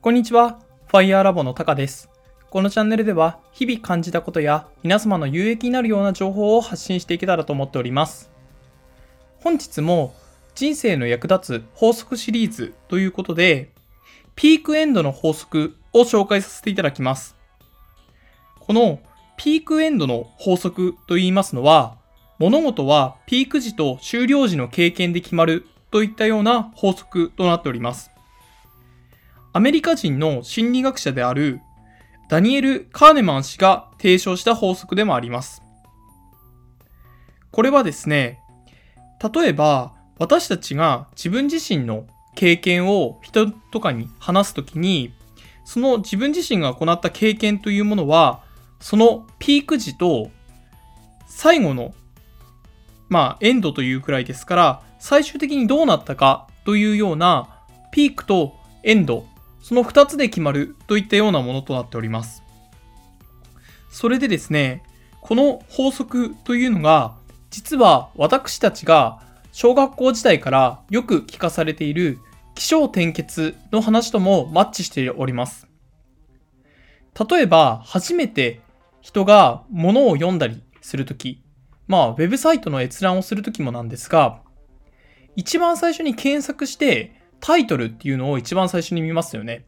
こんにちは。ファイヤーラボのタカです。このチャンネルでは日々感じたことや皆様の有益になるような情報を発信していけたらと思っております。本日も人生の役立つ法則シリーズということで、ピークエンドの法則を紹介させていただきます。このピークエンドの法則と言いますのは、物事はピーク時と終了時の経験で決まるといったような法則となっております。アメリカ人の心理学者であるダニエル・カーネマン氏が提唱した法則でもあります。これはですね、例えば私たちが自分自身の経験を人とかに話すときに、その自分自身が行った経験というものは、そのピーク時と最後の、まあ、エンドというくらいですから、最終的にどうなったかというような、ピークとエンド、その2つで決まるといったようなものとなっております。それでですね、この法則というのが、実は私たちが小学校時代からよく聞かされている気象転結の話ともマッチしております。例えば、初めて人が物を読んだりするとき、まあ、ウェブサイトの閲覧をするときもなんですが、一番最初に検索してタイトルっていうのを一番最初に見ますよね。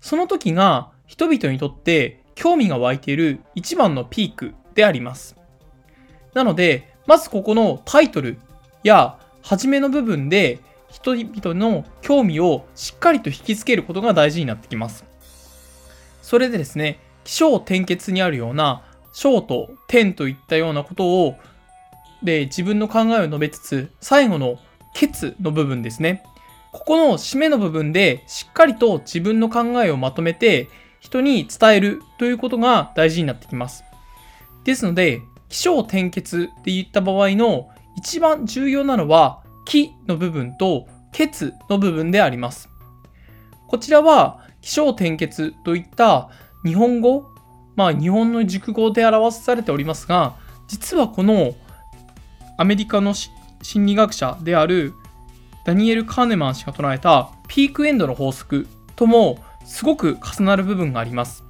その時が人々にとって興味が湧いている一番のピークであります。なので、まずここのタイトルや初めの部分で人々の興味をしっかりと引きつけることが大事になってきます。それでですね、気象転結にあるような小と点といったようなことをで自分の考えを述べつつ最後のケツの部分ですね。ここの締めの部分でしっかりと自分の考えをまとめて人に伝えるということが大事になってきます。ですので、気象転結って言った場合の一番重要なのは気の部分と血の部分であります。こちらは気象転結といった日本語、まあ日本の熟語で表されておりますが、実はこのアメリカの心理学者であるダニエル・カーネマン氏が唱えたピークエンドの法則ともすごく重なる部分があります。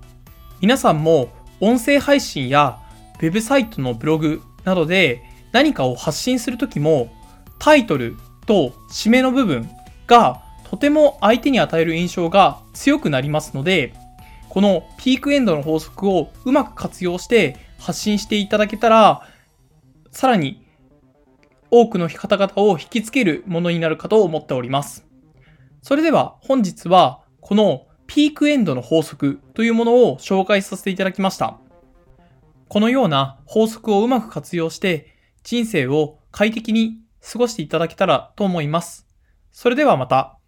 皆さんも音声配信やウェブサイトのブログなどで何かを発信するときもタイトルと締めの部分がとても相手に与える印象が強くなりますので、このピークエンドの法則をうまく活用して発信していただけたら、さらに多くの方々を引きつけるものになるかと思っております。それでは本日はこのピークエンドの法則というものを紹介させていただきました。このような法則をうまく活用して人生を快適に過ごしていただけたらと思います。それではまた。